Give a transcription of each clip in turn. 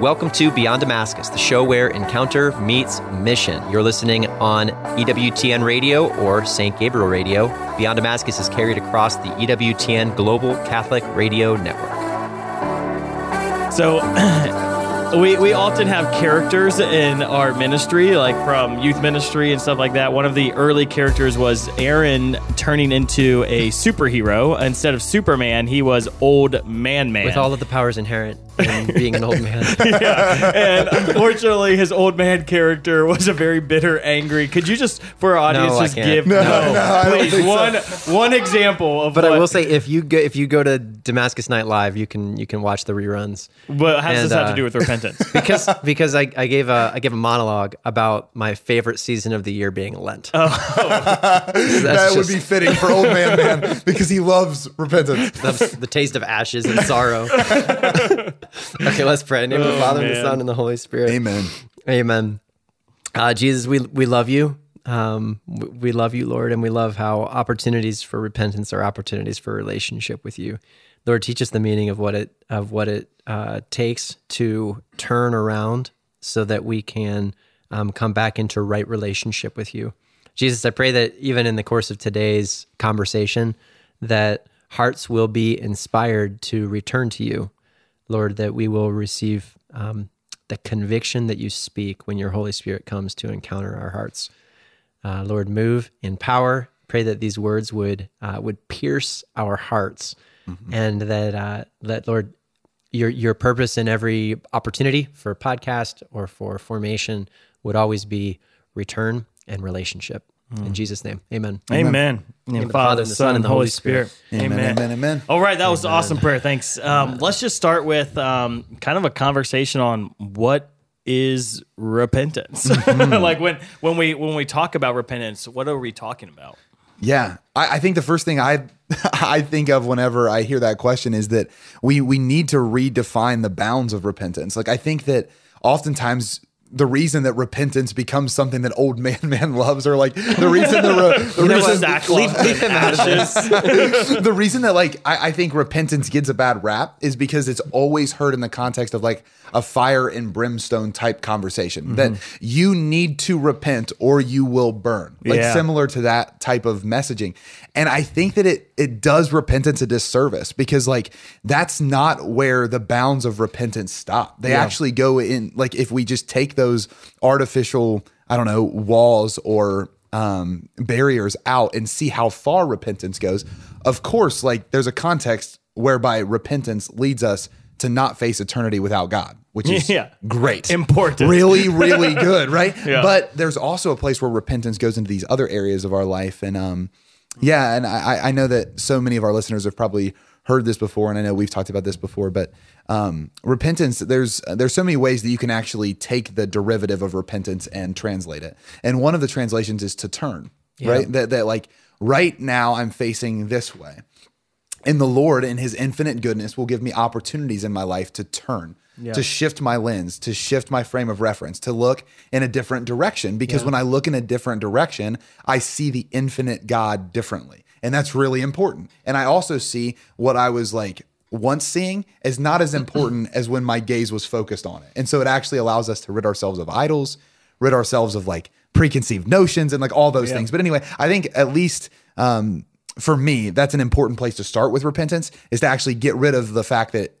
Welcome to Beyond Damascus, the show where encounter meets mission. You're listening on EWTN Radio or St. Gabriel Radio. Beyond Damascus is carried across the EWTN Global Catholic Radio Network. So we, we often have characters in our ministry, like from youth ministry and stuff like that. One of the early characters was Aaron turning into a superhero. Instead of Superman, he was Old Man Man. With all of the powers inherent in being an old man. yeah. And unfortunately, his old man character was a very bitter, angry. Could you just, for our audience, No, I just can't. give No, no, I don't please think so. one one example of But what, I will say, if you go, if you go to Damascus Night Live, you can you can watch the reruns. But how does and, this have uh, to do with repentance? because because I, I gave a I gave a monologue about my favorite season of the year being Lent. Oh. that would be fitting for old man man because he loves repentance. the, the taste of ashes and sorrow. okay, let's pray. In the name of the Oh, Father and the. Son and the Holy Spirit. Amen. Amen. Uh, Jesus, we we love you. Um, we love you, Lord, and we love how opportunities for repentance are opportunities for relationship with you. Lord, teach us the meaning of what it of what it uh, takes to turn around, so that we can um, come back into right relationship with you. Jesus, I pray that even in the course of today's conversation, that hearts will be inspired to return to you, Lord, that we will receive um, the conviction that you speak when your Holy Spirit comes to encounter our hearts. Uh, Lord, move in power. Pray that these words would uh, would pierce our hearts, and that uh, that Lord, your your purpose in every opportunity for podcast or for formation would always be return and relationship. In Jesus' name, Amen. Amen. In of the Father, and the Son, and the Holy Spirit. Amen, amen, amen. All right, that was an awesome prayer. Thanks. Um, let's just start with um, kind of a conversation on what is repentance. like when when we when we talk about repentance, what are we talking about? Yeah, I, I think the first thing I I think of whenever I hear that question is that we we need to redefine the bounds of repentance. Like I think that oftentimes the reason that repentance becomes something that old man man loves, or like the reason the, re, the reason sackcloth leave- leave him ashes. the reason that like I, I think repentance gets a bad rap is because it's always heard in the context of like a fire and brimstone type conversation that mm-hmm. you need to repent or you will burn like Yeah. similar to that type of messaging. And i think that it it does repentance a disservice because like that's not where the bounds of repentance stop. They actually go in like if we just take those artificial i don't know walls or um, barriers out and see how far repentance goes. Of course, like there's a context whereby repentance leads us to not face eternity without God, which is Yeah. great, Important. really, really good, right? Yeah. But there's also a place where repentance goes into these other areas of our life, and um, yeah, and I, I know that so many of our listeners have probably heard this before, and I know we've talked about this before, but um, repentance there's there's so many ways that you can actually take the derivative of repentance and translate it, and one of the translations is to turn, right? That that like right now I'm facing this way, and the Lord, in His infinite goodness, will give me opportunities in my life to turn, to shift my lens, to shift my frame of reference, to look in a different direction. Because when I look in a different direction, I see the infinite God differently. And that's really important. And I also see what I was like once seeing as not as important as when my gaze was focused on it. And so it actually allows us to rid ourselves of idols, rid ourselves of like preconceived notions and like all those things. But anyway, I think at least um, for me, that's an important place to start with repentance is to actually get rid of the fact that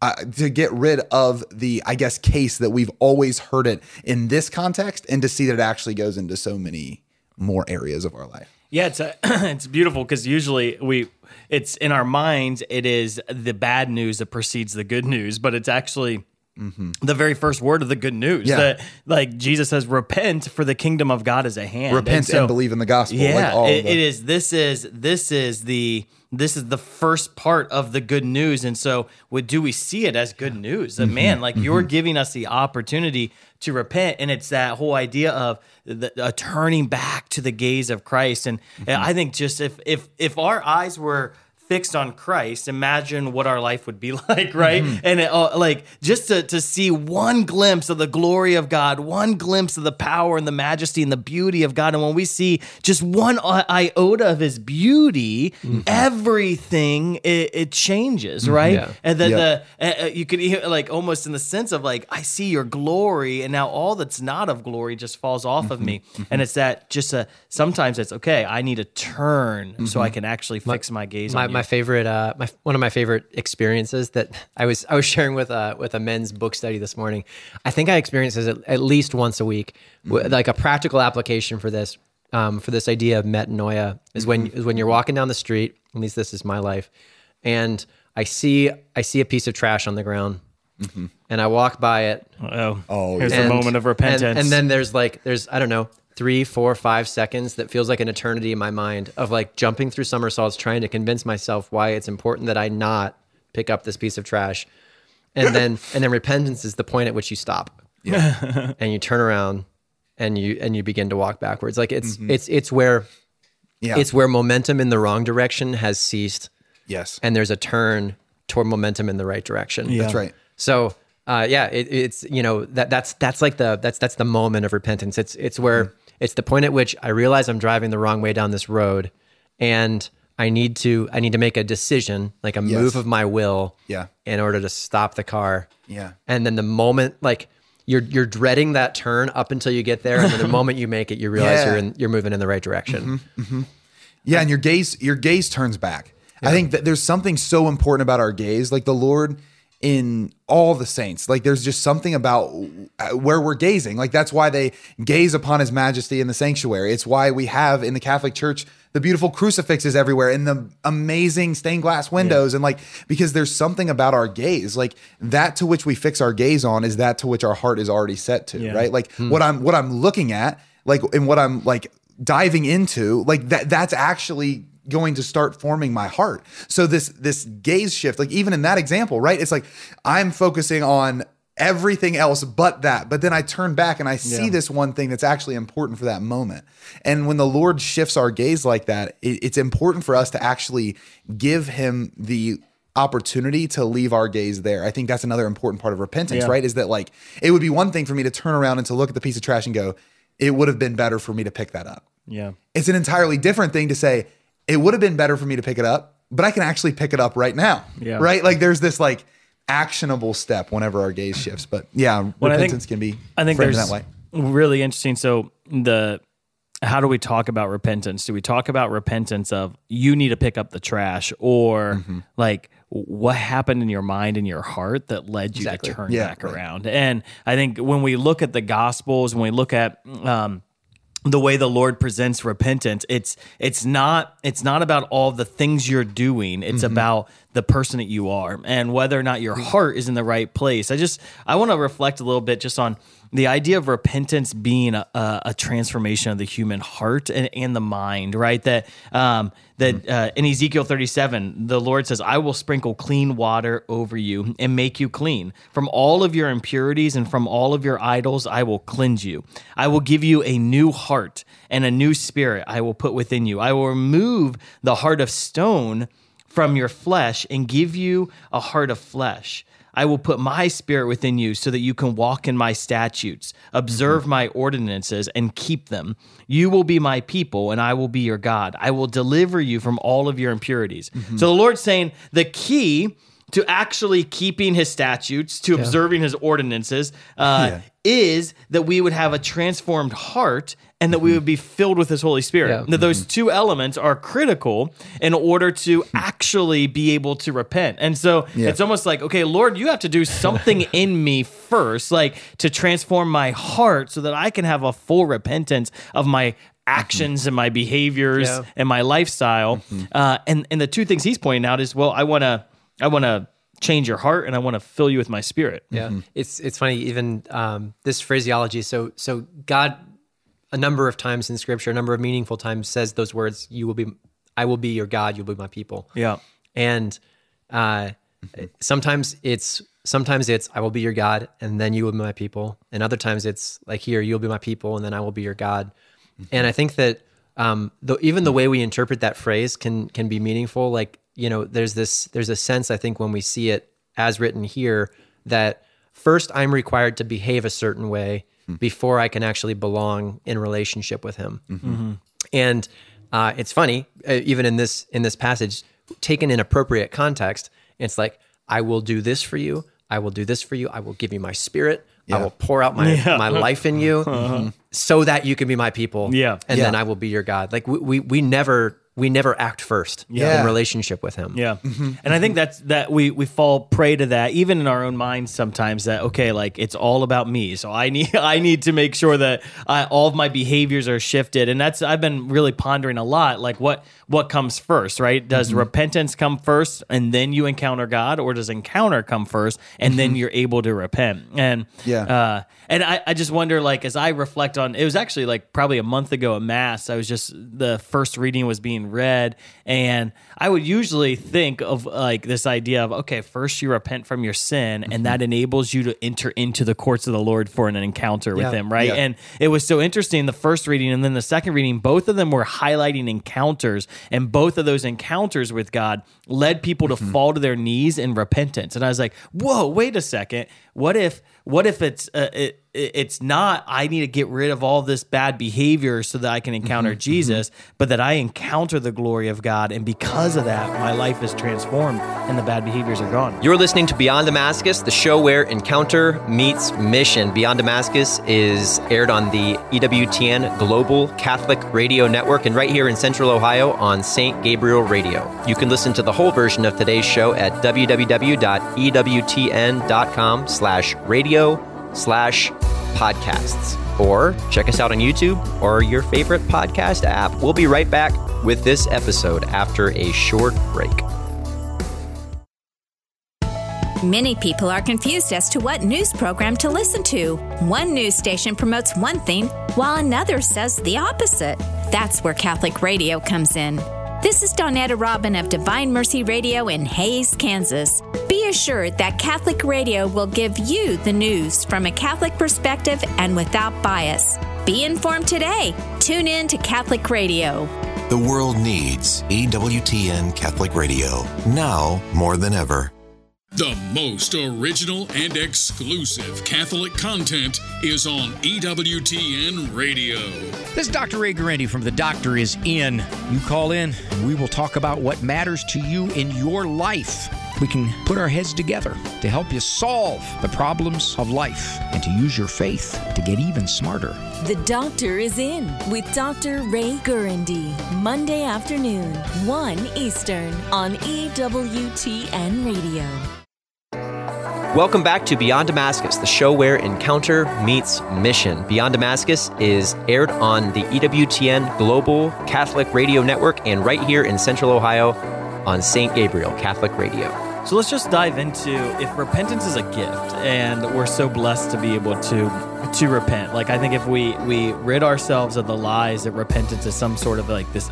uh, to get rid of the, I guess, case that we've always heard it in this context and to see that it actually goes into so many more areas of our life. Yeah, it's a, it's beautiful because usually we it's in our minds it is the bad news that precedes the good news, but it's actually mm-hmm. the very first word of the good news. Yeah. That like Jesus says, "Repent, for the kingdom of God is at hand." Repent so- and believe in the gospel. Yeah, like all it- the- it is. This is this is the this is the first part of the good news, and so what do we see it as good news? That man, mm-hmm. like you're mm-hmm. giving us the opportunity to repent, and it's that whole idea of the, a turning back to the gaze of Christ. And, and I think just if if if our eyes were fixed on Christ, imagine what our life would be like, right? And it, uh, like just to to see one glimpse of the glory of God, one glimpse of the power and the majesty and the beauty of God, and when we see just one iota of His beauty, everything it, it changes, right? Yeah. And then Yeah. the uh, uh, you could hear like almost in the sense of like I see your glory, and now all that's not of glory just falls off of me, and it's that just a sometimes it's okay. I need to turn so I can actually fix my gaze my, on you. My favorite uh my one of my favorite experiences that I was I was sharing with uh with a men's book study this morning. I think I experience this at, at least once a week. W- Like a practical application for this um for this idea of metanoia is when is when you're walking down the street, at least this is my life, and I see I see a piece of trash on the ground. And I walk by it oh, Oh, here's and- the moment of repentance. And, and then there's like there's I don't know three, four, five seconds that feels like an eternity in my mind of like jumping through somersaults trying to convince myself why it's important that I not pick up this piece of trash. And then and then repentance is the point at which you stop. Yeah. and you turn around and you and you begin to walk backwards. Like it's it's it's where Yeah. it's where momentum in the wrong direction has ceased yes. and there's a turn toward momentum in the right direction. That's right. So uh, yeah, it, it's you know that that's that's like the that's that's the moment of repentance. It's it's where Mm-hmm. It's the point at which I realize I'm driving the wrong way down this road, and I need to I need to make a decision, like a move of my will, Yeah. in order to stop the car. Yeah. And then the moment like you're you're dreading that turn up until you get there, and then the moment you make it, you realize Yeah. you're in you're moving in the right direction. Mm-hmm, mm-hmm. Yeah, and your gaze your gaze turns back. I think that there's something so important about our gaze, like the Lord in all the saints. Like there's just something about uh, where we're gazing. Like that's why they gaze upon his majesty in the sanctuary. It's why we have in the Catholic Church the beautiful crucifixes everywhere and the amazing stained glass windows and like because there's something about our gaze. Like that to which we fix our gaze on is that to which our heart is already set to, Yeah. right? Like what I'm what I'm looking at, like and what I'm like diving into, like that that's actually going to start forming my heart. So this this gaze shift, like even in that example, right? It's like I'm focusing on everything else but that. But then I turn back and I see Yeah. this one thing that's actually important for that moment. And when the Lord shifts our gaze like that, it, it's important for us to actually give him the opportunity to leave our gaze there. I think that's another important part of repentance, Yeah. right? Is that like it would be one thing for me to turn around and to look at the piece of trash and go, it would have been better for me to pick that up. yeah. It's an entirely different thing to say, it would have been better for me to pick it up, but I can actually pick it up right now. Yeah. Right? Like there's this like actionable step whenever our gaze shifts. But yeah, Well, I think- repentance can be I think there's that way. really interesting. So the how do we talk about repentance? Do we talk about repentance of you need to pick up the trash, or Mm-hmm. like what happened in your mind and your heart that led you Exactly. to turn Yeah, back right. around? And I think when we look at the Gospels, when we look at um, the way the Lord presents repentance, it's it's not it's not about all the things you're doing. It's Mm-hmm. about the person that you are and whether or not your heart is in the right place. I just I want to reflect a little bit just on the idea of repentance being a, a, transformation of the human heart and, and the mind, right? That um, that uh, in Ezekiel 37, the Lord says, "I will sprinkle clean water over you and make you clean from all of your impurities and from all of your idols. I will cleanse you. I will give you a new heart and a new spirit. I will put within you. I will remove the heart of stone." from your flesh and give you a heart of flesh. I will put my spirit within you so that you can walk in my statutes, observe my ordinances, and keep them. You will be my people, and I will be your God. I will deliver you from all of your impurities. So the Lord's saying the key to actually keeping his statutes, to observing his ordinances, uh, is that we would have a transformed heart and that we mm-hmm. would be filled with his Holy Spirit. Yeah. That those mm-hmm. two elements are critical in order to hmm. actually be able to repent. And so Yeah. it's almost like, okay, Lord, you have to do something in me first, like to transform my heart so that I can have a full repentance of my mm-hmm. actions and my behaviors Yeah. and my lifestyle. Uh, and and the two things he's pointing out is, well, I want to I want to change your heart and I want to fill you with my spirit. Yeah, it's it's funny even um, this phraseology. So so God, a number of times in Scripture, a number of meaningful times says those words. You will be, I will be your God. You'll be my people. Yeah. And uh, sometimes it's sometimes it's I will be your God, and then you will be my people. And other times it's like here you'll be my people, and then I will be your God. And I think that um, though even the way we interpret that phrase can can be meaningful. Like you know, there's this there's a sense I think when we see it as written here that first I'm required to behave a certain way before I can actually belong in relationship with him. And uh, it's funny, uh, even in this in this passage, taken in appropriate context, it's like I will do this for you. I will do this for you. I will give you my spirit. I will pour out my my life in you, so that you can be my people. Yeah. and Yeah. then I will be your God. Like we we, we never we never act first Yeah. in relationship with him. Yeah. Mm-hmm. And I think that's that we we fall prey to that even in our own minds sometimes that okay like it's all about me. So I need I need to make sure that I, all of my behaviors are shifted and that's I've been really pondering a lot like what what comes first, right? Does mm-hmm. repentance come first and then you encounter God or does encounter come first and then mm-hmm. you're able to repent? And Yeah. uh and I, I just wonder, like, as I reflect on, it was actually like probably a month ago at Mass. I was just the first reading was being read, and I would usually think of like this idea of okay, first you repent from your sin, and mm-hmm. that enables you to enter into the courts of the Lord for an encounter with Yeah. Him, right? Yeah. And it was so interesting. The first reading and then the second reading, both of them were highlighting encounters, and both of those encounters with God led people to mm-hmm. fall to their knees in repentance. And I was like, whoa, wait a second. What if what if it's uh, it, it- it's not I need to get rid of all this bad behavior so that I can encounter Jesus, but that I encounter the glory of God and because of that my life is transformed and the bad behaviors are gone. You're listening to Beyond Damascus, the show where encounter meets mission. Beyond Damascus is aired on the EWTN Global Catholic Radio Network and right here in Central Ohio on St. Gabriel Radio. You can listen to the whole version of today's show at www.ewtn.com slash radio slash podcasts or check us out on YouTube or your favorite podcast app. We'll be right back with this episode after a short break. Many people are confused as to what news program to listen to. One news station promotes one thing, while another says the opposite. That's where Catholic radio comes in. This is Donetta Robin of Divine Mercy Radio in Hays, Kansas. Be assured that Catholic radio will give you the news from a Catholic perspective and without bias. Be informed today. Tune in to Catholic Radio. The world needs EWTN Catholic Radio now more than ever. The most original and exclusive Catholic content is on EWTN Radio. This is Dr. Ray Guarendi from The Doctor is In. You call in, and we will talk about what matters to you in your life. We can put our heads together to help you solve the problems of life and to use your faith to get even smarter. The Doctor is in with Dr. Ray Guarendi, Monday afternoon, 1 Eastern on EWTN Radio. Welcome back to Beyond Damascus, the show where encounter meets mission. Beyond Damascus is aired on the EWTN Global Catholic Radio Network and right here in Central Ohio on St. Gabriel Catholic Radio. So let's just dive into if repentance is a gift and we're so blessed to be able to to repent. Like I think if we we rid ourselves of the lies that repentance is some sort of like this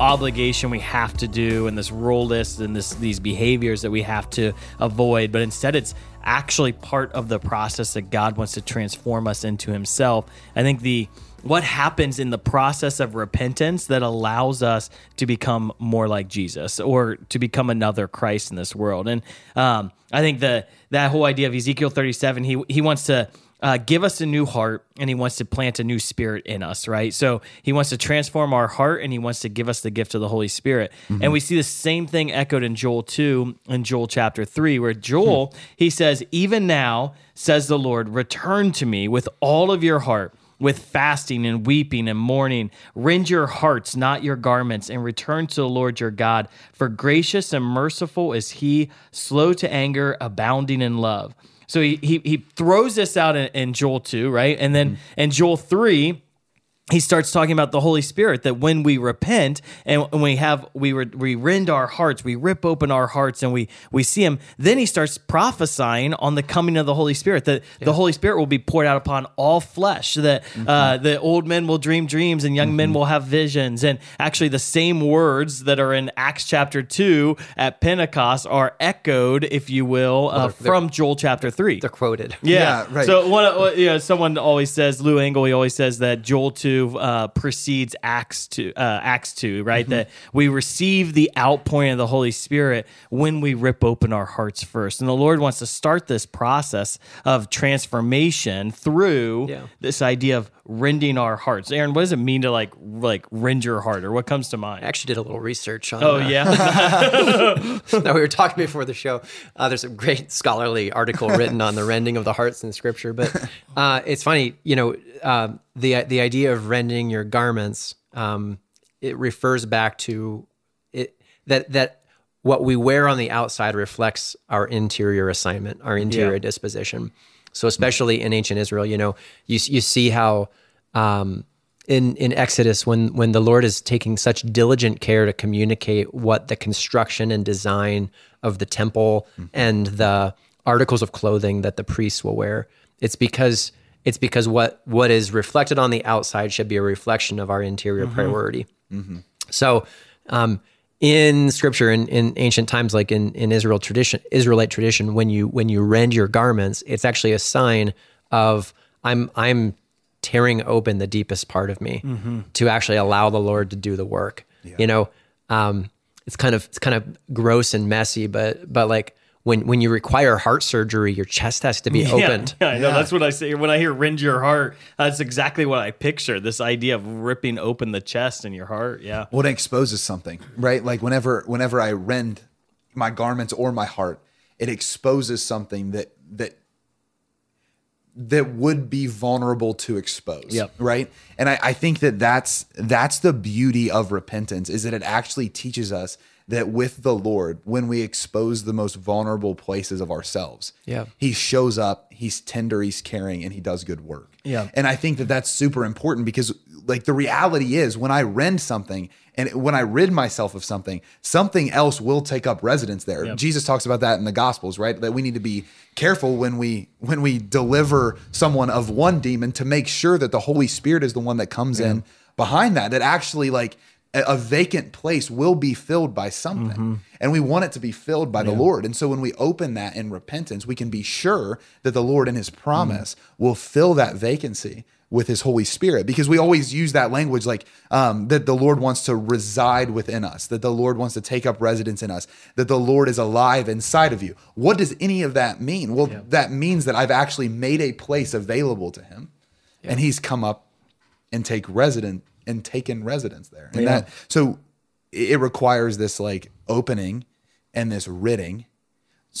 obligation we have to do and this rule list and this these behaviors that we have to avoid, but instead it's actually part of the process that God wants to transform us into himself. I think the what happens in the process of repentance that allows us to become more like Jesus or to become another Christ in this world. And um, I think the that whole idea of Ezekiel 37, he he wants to uh, give us a new heart and he wants to plant a new spirit in us, right? So he wants to transform our heart and he wants to give us the gift of the Holy Spirit. And we see the same thing echoed in Joel 2 and Joel chapter 3, where Joel, he says, Even now, says the Lord, return to me with all of your heart with fasting and weeping and mourning. Rend your hearts, not your garments, and return to the Lord your God. For gracious and merciful is he, slow to anger, abounding in love. So he, he, he throws this out in, in Joel 2, right? And then mm. in Joel 3, he starts talking about the Holy Spirit that when we repent and when we have we re, we rend our hearts, we rip open our hearts and we we see him, then he starts prophesying on the coming of the Holy Spirit that the Holy Spirit will be poured out upon all flesh, that uh, the old men will dream dreams and young men will have visions. And actually the same words that are in Acts chapter 2 at Pentecost are echoed, if you will, uh, they're- they're- from Joel chapter 3. They're quoted. Yeah. Yeah, right. So one, of- you know, someone always says Lou Engle. He always says that Joel two uh, precedes Acts two, uh, Acts two, right? Mm-hmm. That we receive the outpouring of the Holy Spirit when we rip open our hearts first, and the Lord wants to start this process of transformation through Yeah. this idea of rending our hearts. Aaron, what does it mean to like like rend your heart, or what comes to mind? I actually did a little research on. oh uh, yeah, no, we were talking before the show. Uh, there's a great scholarly article written on the rending of the hearts in Scripture, but uh, it's funny, you know, uh, the the idea of rending your garments. Um, it refers back to it that that what we wear on the outside reflects our interior assignment, our interior Yeah. disposition. So, especially in ancient Israel, you know, you you see how. Um, in in Exodus when when the Lord is taking such diligent care to communicate what the construction and design of the temple and the articles of clothing that the priests will wear it's because it's because what what is reflected on the outside should be a reflection of our interior priority. So um in scripture in, in ancient times like in, in israel tradition israelite tradition when you when you rend your garments it's actually a sign of i'm i'm tearing open the deepest part of me to actually allow the Lord to do the work. You know, um, it's kind of it's kind of gross and messy, but but like when when you require heart surgery, your chest has to be opened. Yeah, I know. That's what I say when I hear "rend your heart." That's exactly what I picture. This idea of ripping open the chest and your heart. Yeah. Well, it exposes something, right? Like whenever whenever I rend my garments or my heart, it exposes something that that that would be vulnerable to expose. Yep. Right. And I, I think that that's that's the beauty of repentance is that it actually teaches us that with the Lord, when we expose the most vulnerable places of ourselves, Yeah. He shows up, He's tender, He's caring, and He does good work. Yeah. And I think that that's super important because, like, the reality is when I rend something and when I rid myself of something, something else will take up residence there. Yep. Jesus talks about that in the Gospels, right? That we need to be careful when we when we deliver someone of one demon to make sure that the Holy Spirit is the one that comes in behind that. That actually, like, a, vacant place will be filled by something, Mm-hmm. and we want it to be filled by the Lord. And so when we open that in repentance, we can be sure that the Lord in His promise Mm. will fill that vacancy with His Holy Spirit. Because we always use that language like um, that the Lord wants to reside within us, that the Lord wants to take up residence in us, that the Lord is alive inside of you. What does any of that mean? Well, that means that I've actually made a place available to Him, and He's come up and take resident and taken residence there. And that so it it requires this like opening and this ridding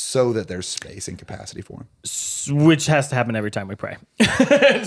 so that there's space and capacity for him. which has to happen every time we pray.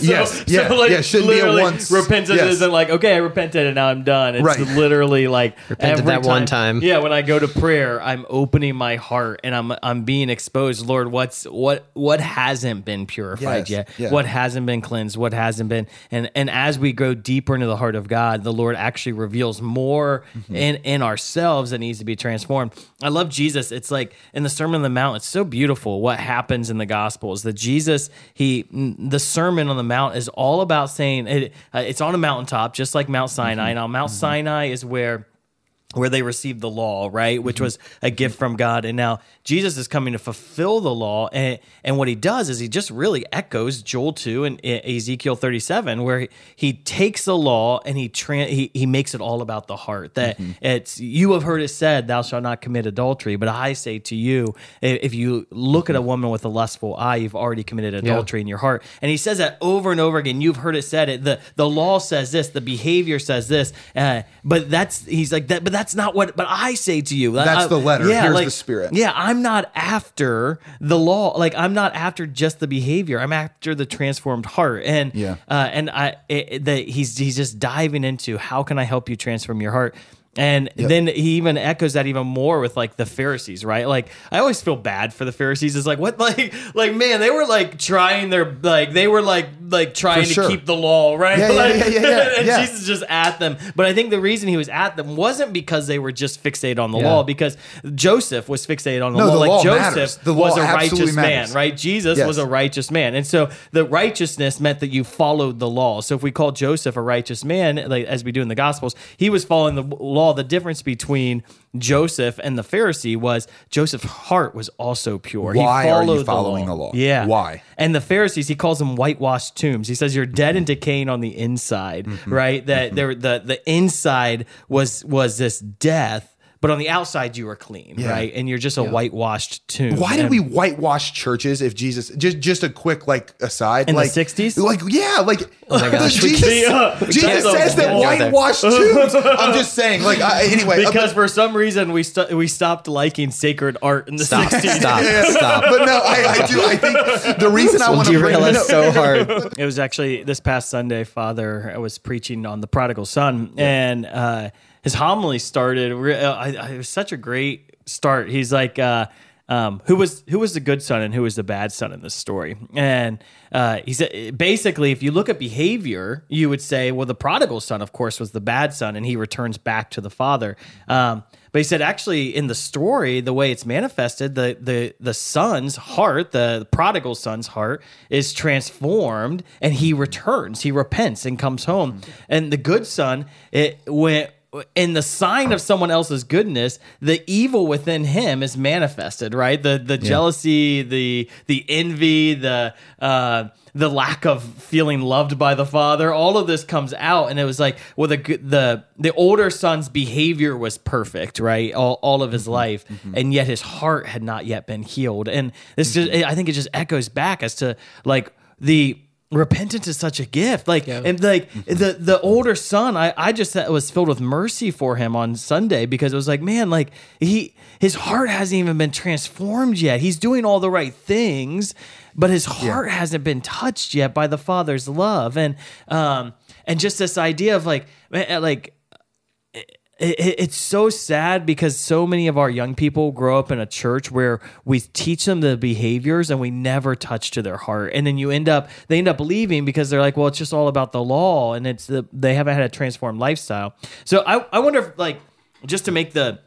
Yes, yeah, yeah, shouldn't be a once- Repentance yes. isn't like okay, I repented and now I'm done. It's Right. literally like Repented every that one time. Yeah, when I go to prayer, I'm opening my heart and I'm I'm being exposed. Lord, what's what what hasn't been purified Yes, yet? yeah. What hasn't been cleansed? What hasn't been? And and as we go deeper into the heart of God, the Lord actually reveals more Mm-hmm. in in ourselves that needs to be transformed. I love Jesus. It's like in the Sermon on the Mount. It's so beautiful what happens in the Gospels. That Jesus, he, the Sermon on the Mount is all about saying it. Uh, it's on a mountaintop, just like Mount Sinai. Now, Mount Sinai is where where they received the law, right, which mm-hmm. was a gift from God, and now Jesus is coming to fulfill the law, and and what he does is he just really echoes Joel two and Ezekiel thirty seven, where he, he takes the law and he, tran he he makes it all about the heart. That mm-hmm. it's you have heard it said, "Thou shalt not commit adultery," but I say to you, if you look at a mm-hmm. woman with a lustful eye, you've already committed adultery in your heart. And he says that over and over again. You've heard it said. It the the law says this, the behavior says this, uh, but that's he's like that. But that's not what. But I say to you, That's I- the letter. Here's the spirit. Yeah, I'm not after the law. Like I'm not after just the behavior. I'm after the transformed heart. And Yeah. uh, and I that he's he's just diving into how can I help you transform your heart. And then he even echoes that even more with like the Pharisees, right? Like I always feel bad for the Pharisees. It's like what like like man, they were like trying their like they were like like trying For to keep the law, right? Yeah, Like, yeah, yeah, yeah, and yeah. Jesus just at them. But I think the reason he was at them wasn't because they were just fixated on the Yeah. law, because Joseph was fixated on the No, law. the like law Joseph matters. The was a righteous man, right? Jesus Yes. was a righteous man. And so the righteousness meant that you followed the law. So if we call Joseph a righteous man, like as we do in the gospels, he was following the law law, the difference between Joseph and the Pharisee was Joseph's heart was also pure. Why are you followed following the law? Yeah. Why? And the Pharisees, he calls them whitewashed tombs. He says you're dead and decaying on the inside, Mm-hmm. right? That there the the inside was was this death, but on the outside you were clean, Yeah. right? And you're just a whitewashed tomb. Why did And- we whitewash churches if Jesus just just a quick like aside In the like 60s? Like yeah, like Oh my gosh, Jesus, can't- we Jesus can't says that whitewashed tombs. I'm just saying like I, anyway. uh, because for some reason we st- we stopped liking sacred art in the Stop, 60s. stop, stop. but no, I, I do. I think the reason I We'll want to bring derail no, us so hard. It was actually this past Sunday, Father I was preaching on the prodigal son, and uh, his homily started. uh, I, I, it was such a great start. He's like, uh, um, "Who was who was the good son and who was the bad son in this story?" And uh, he said, basically, if you look at behavior, you would say, "Well, the prodigal son, of course, was the bad son, and he returns back to the father." Um, but he said, actually, in the story, the way it's manifested, the the the son's heart, the prodigal son's heart, is transformed, and he returns. He repents and comes home. And the good son, it went in the sign of someone else's goodness, the evil within him is manifested. Right, the the jealousy, the the envy, the uh, the lack of feeling loved by the father all of this comes out. And it was like well the the the older son's behavior was perfect right? All, all of his mm-hmm. life. Mm-hmm. And yet his heart had not yet been healed. And this just mm-hmm. i think it just echoes back as to like the repentance is such a gift. Like and like mm-hmm. the the older son i i just was filled with mercy for him on sunday because it was like man like he his heart hasn't even been transformed yet. He's doing all the right things but his heart hasn't been touched yet by the father's love. And um and just this idea of like eh, eh, like it, it- it's so sad because so many of our young people grow up in a church where we teach them the behaviors and we never touch to their heart. And then you end up they end up leaving because they're like well it's just all about the law and it's the they haven't had a transformed lifestyle. So i, I wonder if like just to make the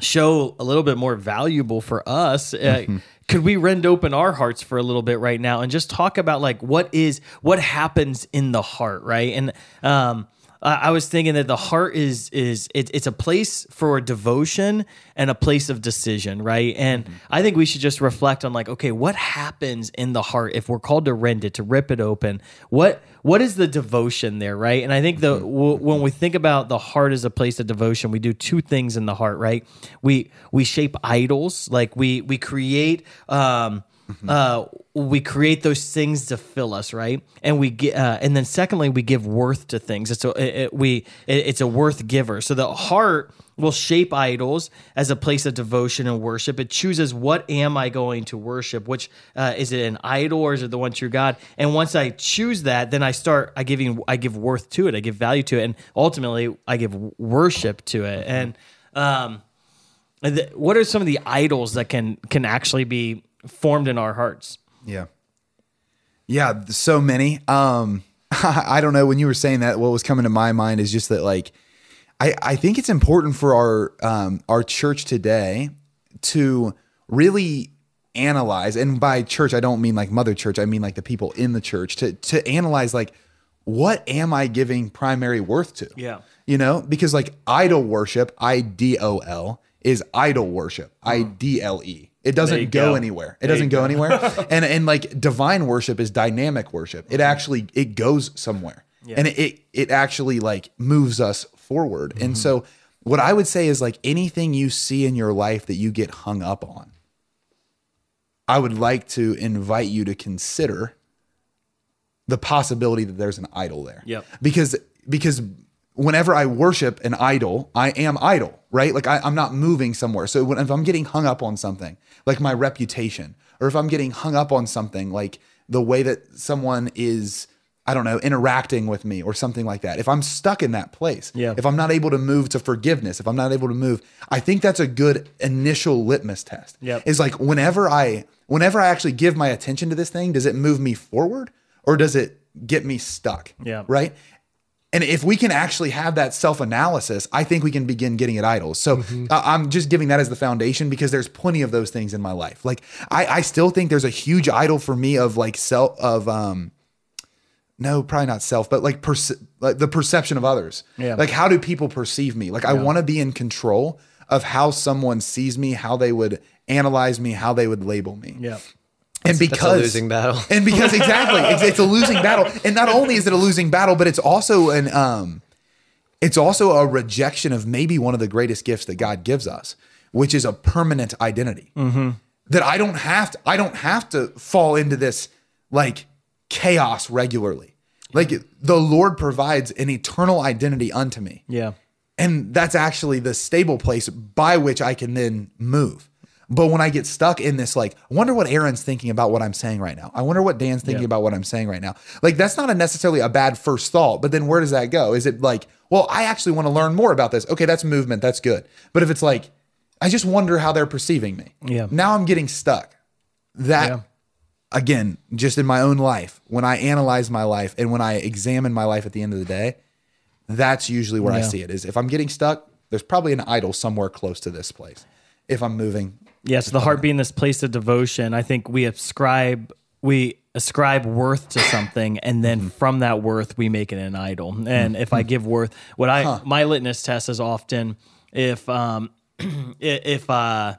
show a little bit more valuable for us uh, could we rend open our hearts for a little bit right now and just talk about like what is what happens in the heart right? And um I I was thinking that the heart is is it, it's a place for devotion and a place of decision, right? And I think we should just reflect on like, okay, what happens in the heart if we're called to rend it, to rip it open? What what is the devotion there, right? And I think the w- when we think about the heart as a place of devotion, we do two things in the heart, right? We we shape idols, like we we create. Um, uh, we create those things to fill us, right? And we get, uh, and then secondly, we give worth to things. It's a, it, it- we, it- it's a worth giver. So the heart will shape idols as a place of devotion and worship. It chooses what am I going to worship? Which uh, is it an idol or is it the one true God? And once I choose that, then I start. I giving, I give worth to it. I give value to it, and ultimately, I give worship to it. And um, what are some of the idols that can can actually be formed in our hearts? Yeah. Yeah, so many. Um I don't know when you were saying that what was coming to my mind is just that like I I think it's important for our um our church today to really analyze and by church I don't mean like mother church I mean like the people in the church to to analyze like what am I giving primary worth to? Yeah. You know, because like idol worship, I D O L is idol worship, I D L E. It doesn't go, go. anywhere. It There doesn't go go. anywhere. and and like divine worship is dynamic worship. It mm-hmm. actually it goes somewhere. And it, it it actually like moves us forward. And mm-hmm. so what I would say is like anything you see in your life that you get hung up on, I would like to invite you to consider the possibility that there's an idol there. Yep. Because because whenever I worship an idol, I am idol, right? Like I, I'm not moving somewhere. So when, if I'm getting hung up on something, like my reputation, or if I'm getting hung up on something like the way that someone is, I don't know, interacting with me or something like that. If I'm stuck in that place, Yeah. if I'm not able to move to forgiveness, if I'm not able to move, I think that's a good initial litmus test. Yep. Is like whenever I whenever I actually give my attention to this thing, does it move me forward or does it get me stuck? Yeah. Right. And if we can actually have that self analysis, I think we can begin getting at idols. So uh, I'm just giving that as the foundation because there's plenty of those things in my life. Like I, I still think there's a huge idol for me of like self of um no, probably not self, but like, perce- like the perception of others. Yeah. Like, how do people perceive me? Like, I want to be in control of how someone sees me, how they would analyze me, how they would label me. Yeah. And because losing battle. and because exactly, it's, it's a losing battle. And not only is it a losing battle, but it's also an um, it's also a rejection of maybe one of the greatest gifts that God gives us, which is a permanent identity. That I don't have to, I don't have to fall into this like chaos regularly. Like the Lord provides an eternal identity unto me. Yeah. And that's actually the stable place by which I can then move. But when I get stuck in this, like, I wonder what Aaron's thinking about what I'm saying right now. I wonder what Dan's thinking Yeah. about what I'm saying right now. Like, that's not a necessarily a bad first thought, but then where does that go? Is it like, well, I actually want to learn more about this? Okay, that's movement. That's good. But if it's like, I just wonder how they're perceiving me. Yeah. Now I'm getting stuck. That, Yeah. again, just in my own life, when I analyze my life and when I examine my life at the end of the day, that's usually where I see it is if I'm getting stuck, there's probably an idol somewhere close to this place. If I'm moving, Yes, the heart being this place of devotion. I think we ascribe we ascribe worth to something, and then Mm-hmm. from that worth we make it an idol. And if I give worth, what I my litmus test is often if um if uh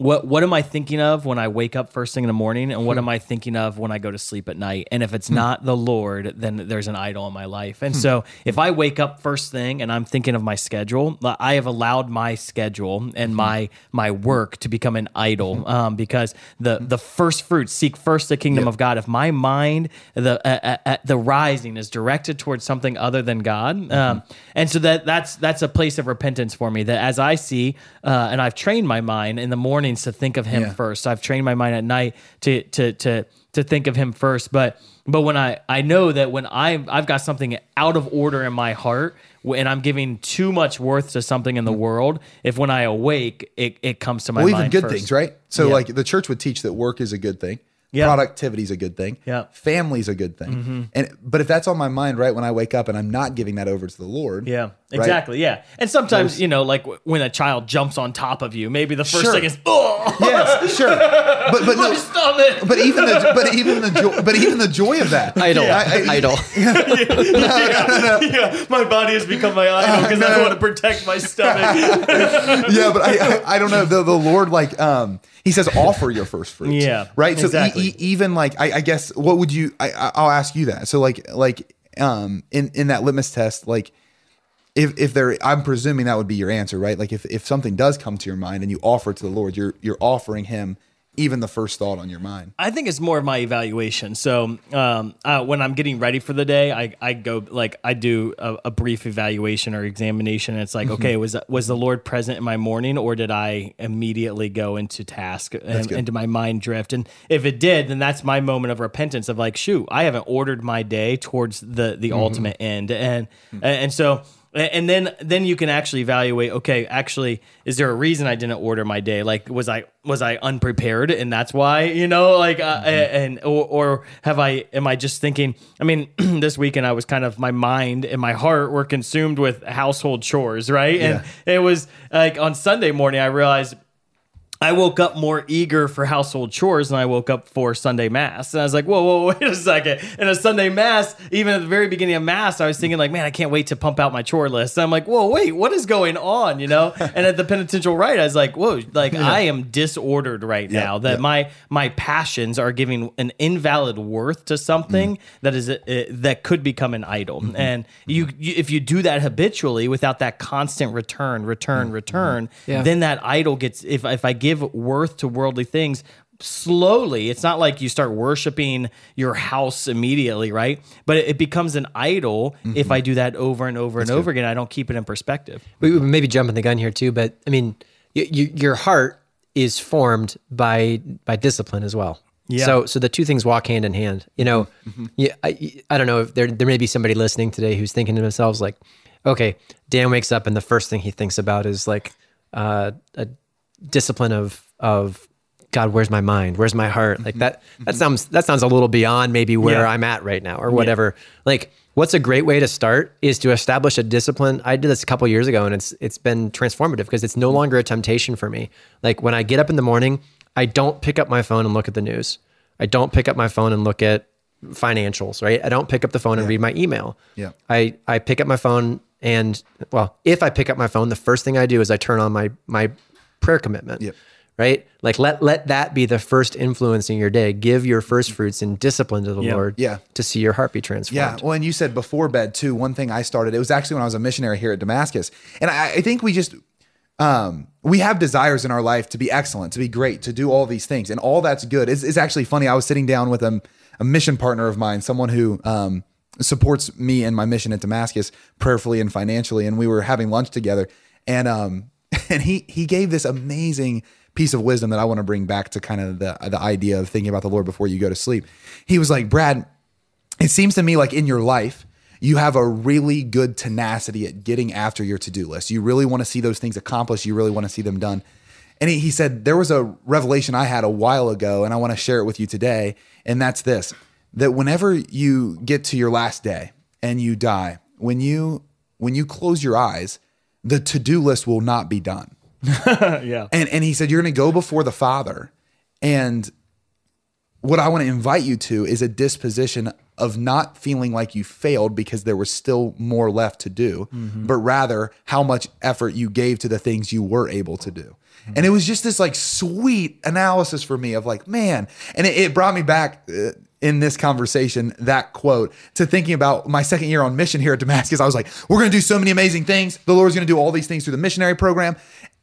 what what am I thinking of when I wake up first thing in the morning, and what am I thinking of when I go to sleep at night? And if it's not the Lord, then there's an idol in my life. And so if I wake up first thing and I'm thinking of my schedule, I have allowed my schedule and my my work to become an idol um, because the the first fruits seek first the kingdom of God. If my mind the uh, uh, the rising is directed towards something other than God, um, and so that that's that's a place of repentance for me. That as I see, uh, and I've trained my mind in the mornings to think of Him Yeah. first. I've trained my mind at night to to to to think of Him first. But but when I I know that when I I've got something out of order in my heart. And I'm giving too much worth to something in the world. If when I awake, it, it comes to my well, mind even good first. things, right? So, Yeah. like the church would teach that work is a good thing, Yeah. productivity is a good thing, Yeah. Mm-hmm. family's a good thing. And but if that's on my mind, right, when I wake up and I'm not giving that over to the Lord, Yeah, right? exactly. Yeah, and sometimes you know, like w- when a child jumps on top of you, maybe the first Sure. thing is, oh, Yes, sure. But but my no, stomach. but even the but even the joy but even the joy of that Idol, I- I- idol. yeah, my body has become my idol because I want to protect my stomach. yeah, but I, I I don't know the the Lord like um he says offer your first fruits. Yeah, right. So e- exactly. e- even like I, I guess what would you I I- I'll ask you that. So like like um in in that litmus test like if if there I'm presuming that would be your answer right like if if something does come to your mind and you offer it to the Lord you're you're offering Him even the first thought on your mind. I think it's more of my evaluation. So um, uh, when I'm getting ready for the day, I, I go like I do a, a brief evaluation or examination. And it's like, okay, was was the Lord present in my morning, or did I immediately go into task and into my mind drift? And if it did, then that's my moment of repentance of like, shoot, I haven't ordered my day towards the the ultimate end, and and so. And then, then you can actually evaluate. Okay, actually, is there a reason I didn't order my day? Like, was I was I unprepared, and that's why you know, like, uh, and or, or have I? Am I just thinking? I mean, this weekend I was kind of my mind and my heart were consumed with household chores, right? And it was like on Sunday morning I realized I woke up more eager for household chores than I woke up for Sunday mass. And I was like, whoa, whoa, wait a second. In a Sunday mass, even at the very beginning of mass, I was thinking like, man, I can't wait to pump out my chore list. And I'm like, whoa, wait, what is going on? You know? and at the penitential rite, I was like, whoa, like I am disordered right now. That yeah. my my passions are giving an invalid worth to something mm. that is uh, that could become an idol. Mm-hmm. And you, mm-hmm. you if you do that habitually without that constant return, return, mm-hmm. return, Yeah. then that idol gets if if I give worth to worldly things slowly. It's not like you start worshiping your house immediately right? But it, it becomes an idol if i do that over and over and over again. I don't keep it in perspective. We we may be jumping the gun here too, but I mean, y y your heart is formed by by discipline as well. Yeah. So so the two things walk hand in hand. You know, yeah, I, I don't know if there there may be somebody listening today who's thinking to themselves like, okay, Dan wakes up and the first thing he thinks about is like uh, a discipline of of God, where's my mind? Where's my heart? Like mm-hmm. that that mm-hmm. sounds that sounds a little beyond maybe where Yeah. I'm at right now or whatever. Like what's a great way to start is to establish a discipline. I did this a couple years ago and it's it's been transformative because it's no mm-hmm. longer a temptation for me. Like when I get up in the morning, I don't pick up my phone and look at the news. I don't pick up my phone and look at financials, right? I don't pick up the phone and read my email. Yeah. I I pick up my phone and well, if I pick up my phone, the first thing I do is I turn on my my prayer commitment. Yep. Right? Like let let that be the first influence in your day. Give your first fruits in discipline to the Yeah. Lord Yeah. to see your heart be transformed. Yeah. Well, and you said before bed too. One thing I started, it was actually when I was a missionary here at Damascus. And I, I think we just, um, we have desires in our life to be excellent, to be great, to do all these things. And all that's good. It's, it's actually funny. I was sitting down with a, a mission partner of mine, someone who, um, supports me and my mission at Damascus prayerfully and financially. And we were having lunch together and, um, and he, he gave this amazing piece of wisdom that I want to bring back to kind of the, the idea of thinking about the Lord before you go to sleep. He was like, Brad, it seems to me like in your life, you have a really good tenacity at getting after your to do list. You really want to see those things accomplished. You really want to see them done. And he, he said, There was a revelation I had a while ago, and I want to share it with you today. And that's this that whenever you get to your last day and you die, when you when you close your eyes, the to-do list will not be done. yeah. And and he said, You're gonna go before the Father. And what I want to invite you to is a disposition of not feeling like you failed because there was still more left to do, but rather how much effort you gave to the things you were able to do. And it was just this like sweet analysis for me of like, man, and it, it brought me back uh, in this conversation, that quote, to thinking about my second year on mission here at Damascus. I was like, we're going to do so many amazing things. The Lord's going to do all these things through the missionary program.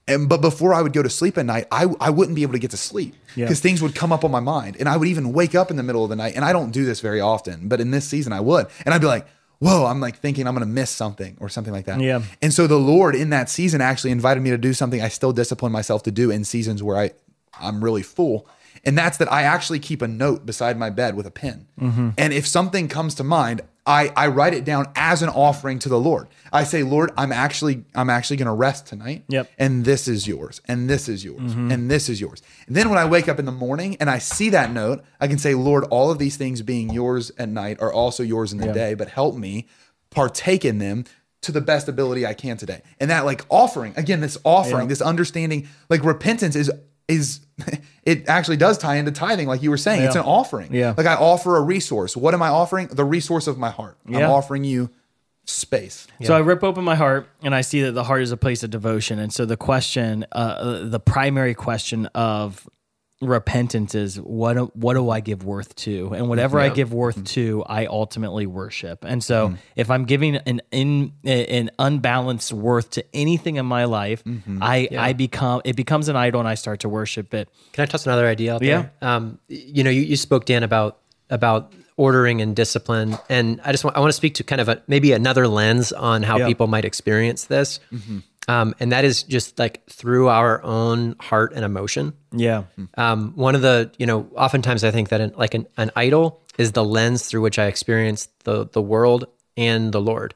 And but before I would go to sleep at night, I, I wouldn't be able to get to sleep because things would come up on my mind. And I would even wake up in the middle of the night. And I don't do this very often, but in this season I would. And I'd be like, whoa, I'm like thinking I'm gonna miss something or something like that. Yeah. And so the Lord in that season actually invited me to do something I still discipline myself to do in seasons where I I'm really full. And that's that I actually keep a note beside my bed with a pen. Mm-hmm. And if something comes to mind, I, I write it down as an offering to the Lord. I say, Lord, I'm actually I'm actually gonna rest tonight. Yep. And this is yours. And this is yours. And this is yours. And then when I wake up in the morning and I see that note, I can say, Lord, all of these things being yours at night are also yours in the day, but help me partake in them to the best ability I can today. And that like offering, again, this offering, this understanding, like repentance is is it actually does tie into tithing, like you were saying. It's an offering. Yeah. Like I offer a resource. What am I offering? The resource of my heart. I'm offering you space. So I rip open my heart and I see that the heart is a place of devotion. And so the question, uh, the primary question of repentance is what do, what do I give worth to? And whatever I give worth mm-hmm. to, I ultimately worship. And so mm-hmm. if I'm giving an in an unbalanced worth to anything in my life, mm-hmm. I I become it becomes an idol and I start to worship it. Can I toss another idea out Yeah. there? Um, you know, you, you spoke, Dan, about about ordering and discipline, and I just want I want to speak to kind of a maybe another lens on how Yeah. people might experience this, um, and that is just like through our own heart and emotion. Yeah. Um, one of the you know, oftentimes I think that an, like an, an idol is the lens through which I experience the the world and the Lord.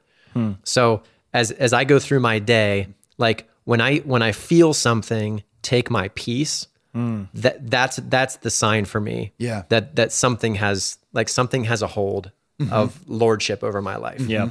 So as as I go through my day, like when I when I feel something take my peace, that that's that's the sign for me. Yeah. That that something has like something has a hold of lordship over my life. Yeah.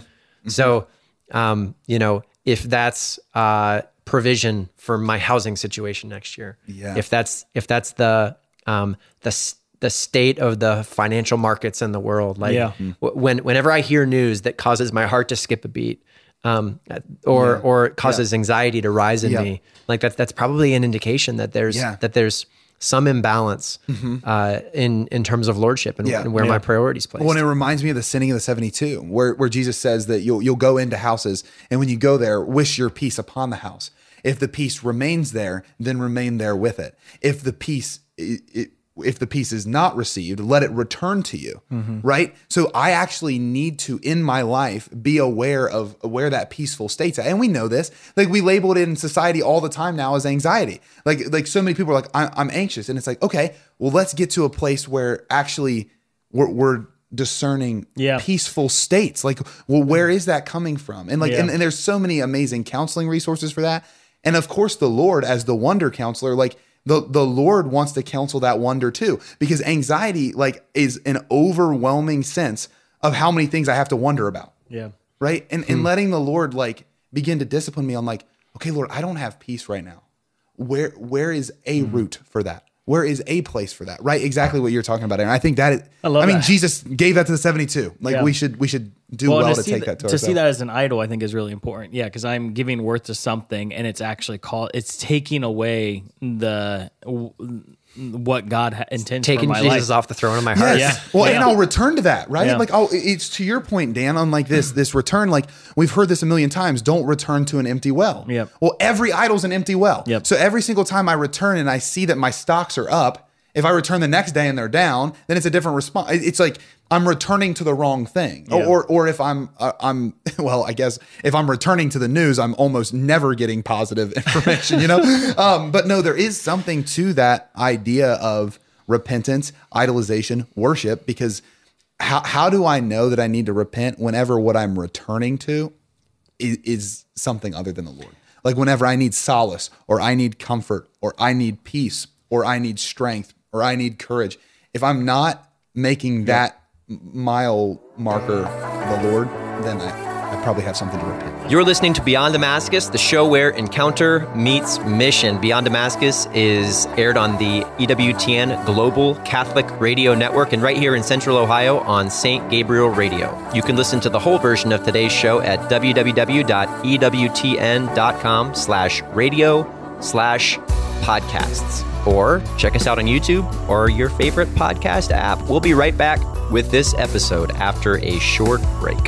So um, you know, if that's uh provision for my housing situation next year. Yeah. If that's if that's the um the the state of the financial markets in the world. Like Yeah. w- when whenever I hear news that causes my heart to skip a beat, um, or or it causes anxiety to rise in Yeah. me, like that's that's probably an indication that there's Yeah. that there's some imbalance uh, in in terms of lordship and, Yeah. and where Yeah. my priorities place. Well, and it reminds me of the sinning of the 72, where, where Jesus says that you'll, you'll go into houses, and when you go there, wish your peace upon the house. If the peace remains there, then remain there with it. If the peace, i- i- if the peace is not received, let it return to you. Mm-hmm. Right. So I actually need to, in my life, be aware of where that peaceful state's at. And we know this. Like we label it in society all the time now as anxiety. Like like so many people are like, I, I'm anxious, and it's like, okay, well, let's get to a place where actually we're, we're discerning Yeah. peaceful states. Like, well, where is that coming from? And like, Yeah. and, and there's so many amazing counseling resources for that. And of course, the Lord as the wonder counselor, like the the Lord wants to counsel that wonder too, because anxiety like is an overwhelming sense of how many things I have to wonder about Yeah. right? And and hmm. letting the Lord like begin to discipline me on like, okay, Lord, I don't have peace right now. Where where is a hmm. root for that? where is a place for that? Right? Exactly what you're talking about. And I think that is, I, love mean, that. Jesus gave that to the 72. Like Yeah. we should we should do well, and to, see take th- that to, see that as an idol, I think is really important. Yeah, because I'm giving worth to something, and it's actually called. It's taking away the w- what God ha- intends Taking for my Jesus life. off the throne of my heart. Yes. Yeah. Well, and I'll return to that, right? Yeah. Like, oh, it's to your point, Dan, on like this mm. this return. Like we've heard this a million times. Don't return to an empty well. Yep. Well, every idol's an empty well. Yep. So every single time I return and I see that my stocks are up, if I return the next day and they're down, then it's a different response. It's like I'm returning to the wrong thing. Yeah. Or or if I'm uh, I'm well, I guess if I'm returning to the news, I'm almost never getting positive information. You know. um, but no, there is something to that idea of repentance, idolization, worship, because how, how do I know that I need to repent whenever what I'm returning to is, is something other than the Lord? Like whenever I need solace or I need comfort or I need peace or I need strength or I need courage. If I'm not making that mile marker the Lord, then I, I probably have something to repent. You're listening to Beyond Damascus, the show where encounter meets mission. Beyond Damascus is aired on the EWTN Global Catholic Radio Network and right here in Central Ohio on St. Gabriel Radio. You can listen to the whole version of today's show at www.ewtn.com slash radio slash podcasts or check us out on YouTube or your favorite podcast app. We'll be right back with this episode after a short break.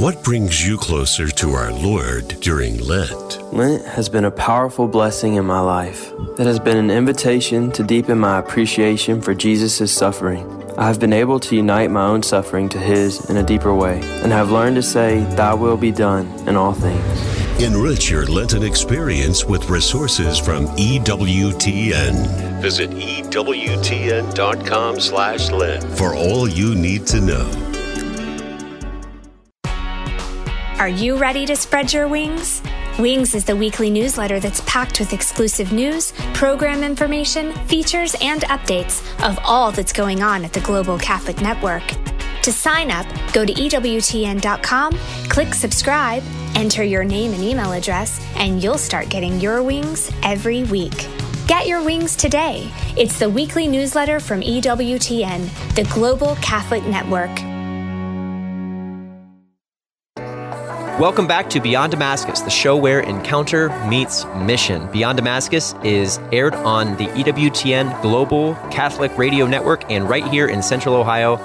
What brings you closer to our Lord during Lent? Lent has been a powerful blessing in my life. It has been an invitation to deepen my appreciation for Jesus' suffering. I have been able to unite my own suffering to His in a deeper way, and have learned to say, Thy will be done in all things. Enrich your Lenten experience with resources from EWTN. Visit EWTN.com slash Lent for all you need to know. Are you ready to spread your wings? Wings is the weekly newsletter that's packed with exclusive news, program information, features, and updates of all that's going on at the Global Catholic Network. To sign up, go to EWTN.com, click subscribe, enter your name and email address, and you'll start getting your wings every week. Get your wings today. It's the weekly newsletter from EWTN, the Global Catholic Network. Welcome back to Beyond Damascus, the show where encounter meets mission. Beyond Damascus is aired on the EWTN Global Catholic Radio Network and right here in Central Ohio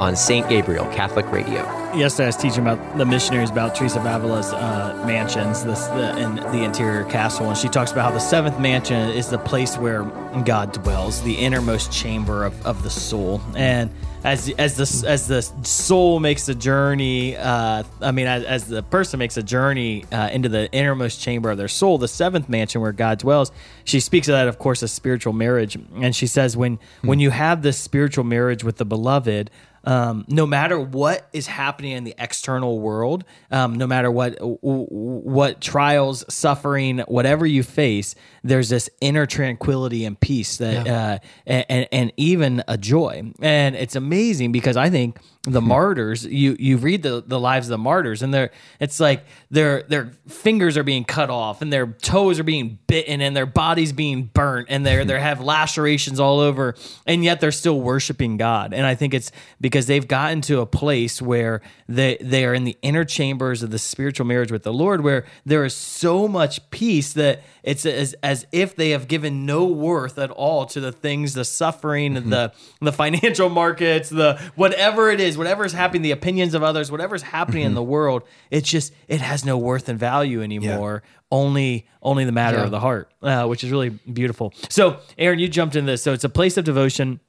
on St. Gabriel Catholic Radio. Yesterday, I was teaching about the missionaries about Teresa of Avila's uh, mansions, this the, in the interior castle, and she talks about how the seventh mansion is the place where God dwells, the innermost chamber of, of the soul, and as as the as the soul makes a journey, uh, I mean, as, as the person makes a journey uh, into the innermost chamber of their soul, the seventh mansion where God dwells, she speaks of that, of course, as spiritual marriage, and she says when when you have this spiritual marriage with the beloved um, no matter what is happening in the external world, um, no matter what what trials, suffering, whatever you face, there's this inner tranquility and peace that, uh, and and even a joy, and it's amazing because I think the hmm. martyrs, you you read the the lives of the martyrs, and they're it's like their their fingers are being cut off, and their toes are being bitten, and their bodies being burnt, and they're they have lacerations all over, and yet they're still worshiping God, and I think it's because they've gotten to a place where they they are in the inner chambers of the spiritual marriage with the Lord, where there is so much peace that it's as as if they have given no worth at all to the things, the suffering, mm-hmm. the the financial markets, the whatever it is, whatever is happening, the opinions of others, whatever's happening in the world, it's just it has no worth and value anymore. Only only the matter Yeah. of the heart, uh, which is really beautiful. So, Aaron, you jumped in this. So it's a place of devotion.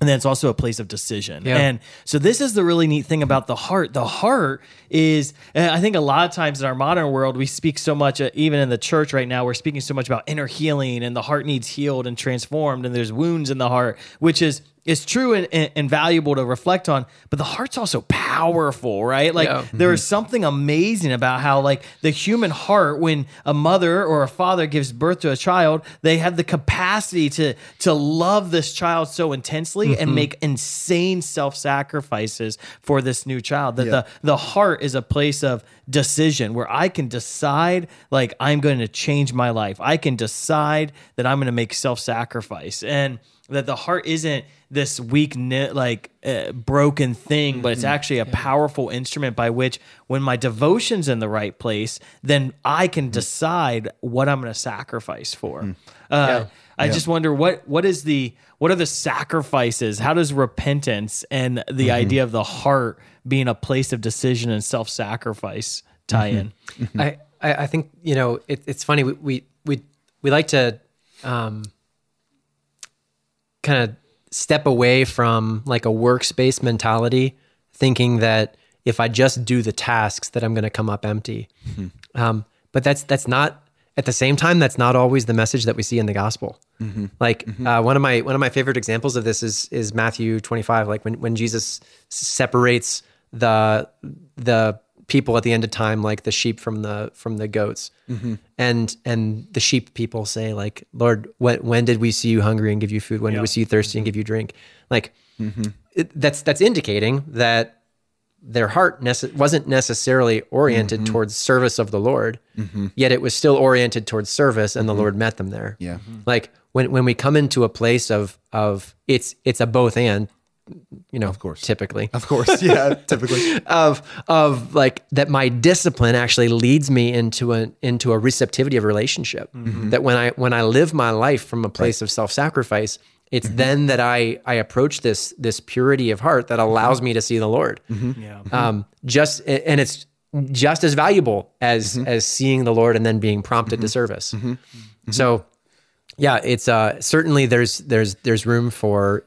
And then it's also a place of decision. Yeah. And so this is the really neat thing about the heart. The heart is, I think a lot of times in our modern world, we speak so much, uh, even in the church right now, we're speaking so much about inner healing and the heart needs healed and transformed and there's wounds in the heart, which is is true and, and, and valuable to reflect on, but the heart's also powerful, right? Like Yeah. there is mm-hmm. something amazing about how like the human heart, when a mother or a father gives birth to a child, they have the capacity to to love this child so intensely and mm-hmm. make insane self sacrifices for this new child. That the the heart is a place of decision where I can decide like I'm going to change my life. I can decide that I'm going to make self sacrifice and that the heart isn't this weak knit like uh, broken thing but it's actually a powerful instrument by which when my devotion's in the right place then i can decide what i'm going to sacrifice for. Uh, i just wonder what what is the what are the sacrifices? How does repentance and the idea of the heart being a place of decision and self-sacrifice tie in? I, I I think you know it, it's funny we we we, we like to um, kind of step away from like a workspace mentality, thinking that if I just do the tasks that I'm going to come up empty. Um, but that's that's not at the same time that's not always the message that we see in the gospel. Like uh, one of my one of my favorite examples of this is is Matthew 25. Like when when Jesus separates the the people at the end of time, like the sheep from the from the goats, mm-hmm. and and the sheep people say like, Lord, when when did we see you hungry and give you food? When did we see you thirsty and give you drink? Like mm-hmm. it, that's that's indicating that their heart nece- wasn't necessarily oriented mm-hmm. towards service of the Lord, yet it was still oriented towards service, and the Lord met them there. Yeah. like when when we come into a place of of it's it's a both and, you know, of course. typically. Of course. Yeah. typically. of of like that my discipline actually leads me into a into a receptivity of relationship. Mm-hmm. Mm-hmm. That when i when i live my life from a place of self-sacrifice it's mm-hmm. then that i i approach this this purity of heart that allows me to see the lord. Yeah. Um just and it's just as valuable as as seeing the lord and then being prompted to service. So yeah it's uh certainly there's there's there's room for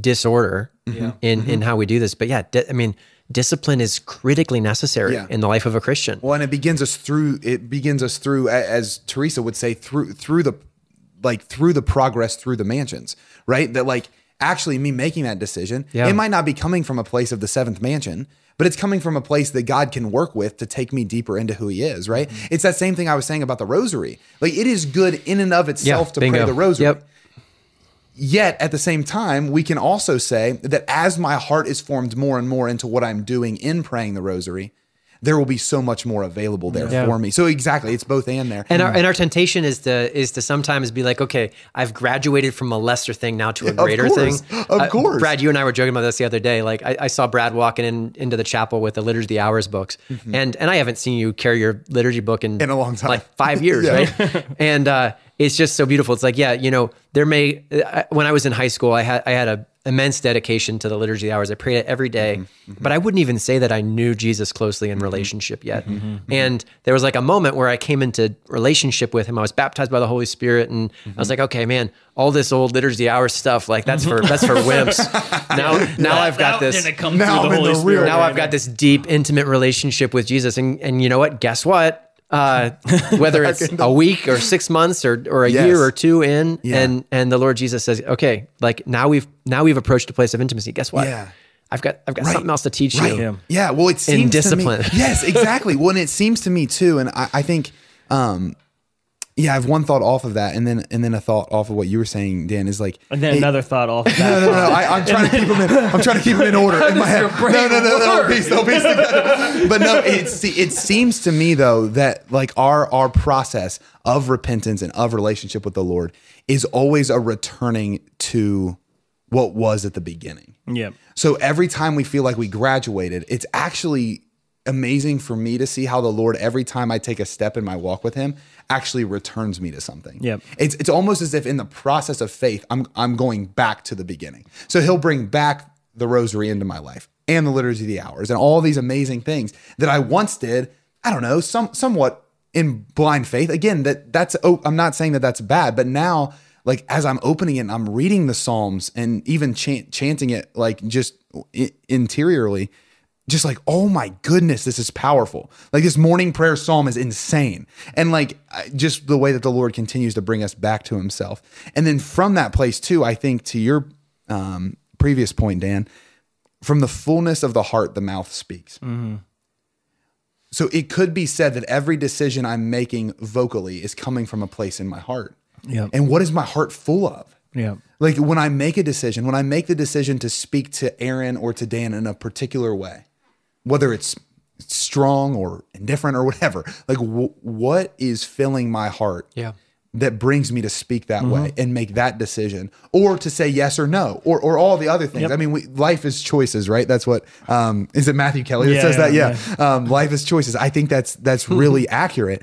disorder in in how we do this but yeah di- i mean discipline is critically necessary Yeah. in the life of a christian Well, and it begins us through. It begins us through, as Teresa would say, through through the like through the progress through the mansions, right? That like actually me making that decision. Yeah. It might not be coming from a place of the seventh mansion, but it's coming from a place that God can work with to take me deeper into who He is, right? Mm-hmm. It's that same thing I was saying about the rosary. Like it is good in and of itself to pray the rosary. Yep. Yet at the same time, we can also say that as my heart is formed more and more into what I'm doing in praying the rosary, there will be so much more available there Yeah. for me. So exactly, it's both and there. and our and our temptation is to is to sometimes be like, okay, I've graduated from a lesser thing now to a Of greater course. thing. Of Uh, course. Brad, you and I were joking about this the other day. Like, I, I saw Brad walking in into the chapel with the Liturgy of the Hours books, and and I haven't seen you carry your liturgy book in Mm-hmm. In a long time. like five years, Yeah. right? and uh, it's just so beautiful. It's like, yeah, you know, there may uh, when I was in high school, I had I had a immense dedication to the liturgy of the hours. I prayed it every day, Mm-hmm. mm-hmm. but I wouldn't even say that I knew Jesus closely in mm-hmm. relationship yet. Mm-hmm, and there was like a moment where I came into relationship with him. I was baptized by the Holy Spirit, and I was like, okay, man, all this old liturgy of the hours stuff, like that's for that's for wimps. Now, now I've got this. come Now the Holy the Spirit. real- Now I've got this deep, intimate relationship with Jesus, and and you know what? Guess what? Uh, whether it's a week or six months or or a Yes. year or two in, Yeah. and and the Lord Jesus says, okay, like now we've now we've approached a place of intimacy. Guess what? Yeah. I've got I've got Right. something else to teach Right. you. Yeah. yeah. Well, it seems discipline. To me, yes, exactly. well, and it seems to me too, and I, I think, um, yeah, I have one thought off of that, and then and then a thought off of what you were saying, Dan, is like, and then it- another thought off of No, that no, no. I, I'm trying to keep them in. I'm trying to keep them in order in my head. brain No, no, no. They'll piece. They'll piece together. But no, it's it seems to me though that like our our process of repentance and of relationship with the Lord is always a returning to what was at the beginning. yeah So every time we feel like we graduated, it's actually amazing for me to see how the Lord every time I take a step in my walk with him actually returns me to something. Yep. It's it's almost as if in the process of faith I'm I'm going back to the beginning. So he'll bring back the rosary into my life and the liturgy of the hours and all these amazing things that I once did, I don't know, some somewhat in blind faith. Again, that that's oh, I'm not saying that that's bad, but now like as I'm opening it and I'm reading the Psalms and even chant, chanting it like just interiorly, just like, oh my goodness, this is powerful. Like this morning prayer psalm is insane. And like just the way that the Lord continues to bring us back to himself. And then from that place too, I think to your um, previous point, Dan, from the fullness of the heart, the mouth speaks. So it could be said that every decision I'm making vocally is coming from a place in my heart. Yep. And what is my heart full of? Yeah. Like when I make a decision, when I make the decision to speak to Aaron or to Dan in a particular way, whether it's strong or indifferent or whatever, like w- what is filling my heart Yeah. that brings me to speak that way and make that decision or to say yes or no or, or all the other things. Yep. I mean, we, life is choices, right? That's what, um, is it Matthew Kelly that Yeah, says that? yeah, Yeah. Um, life is choices. I think that's, that's really accurate.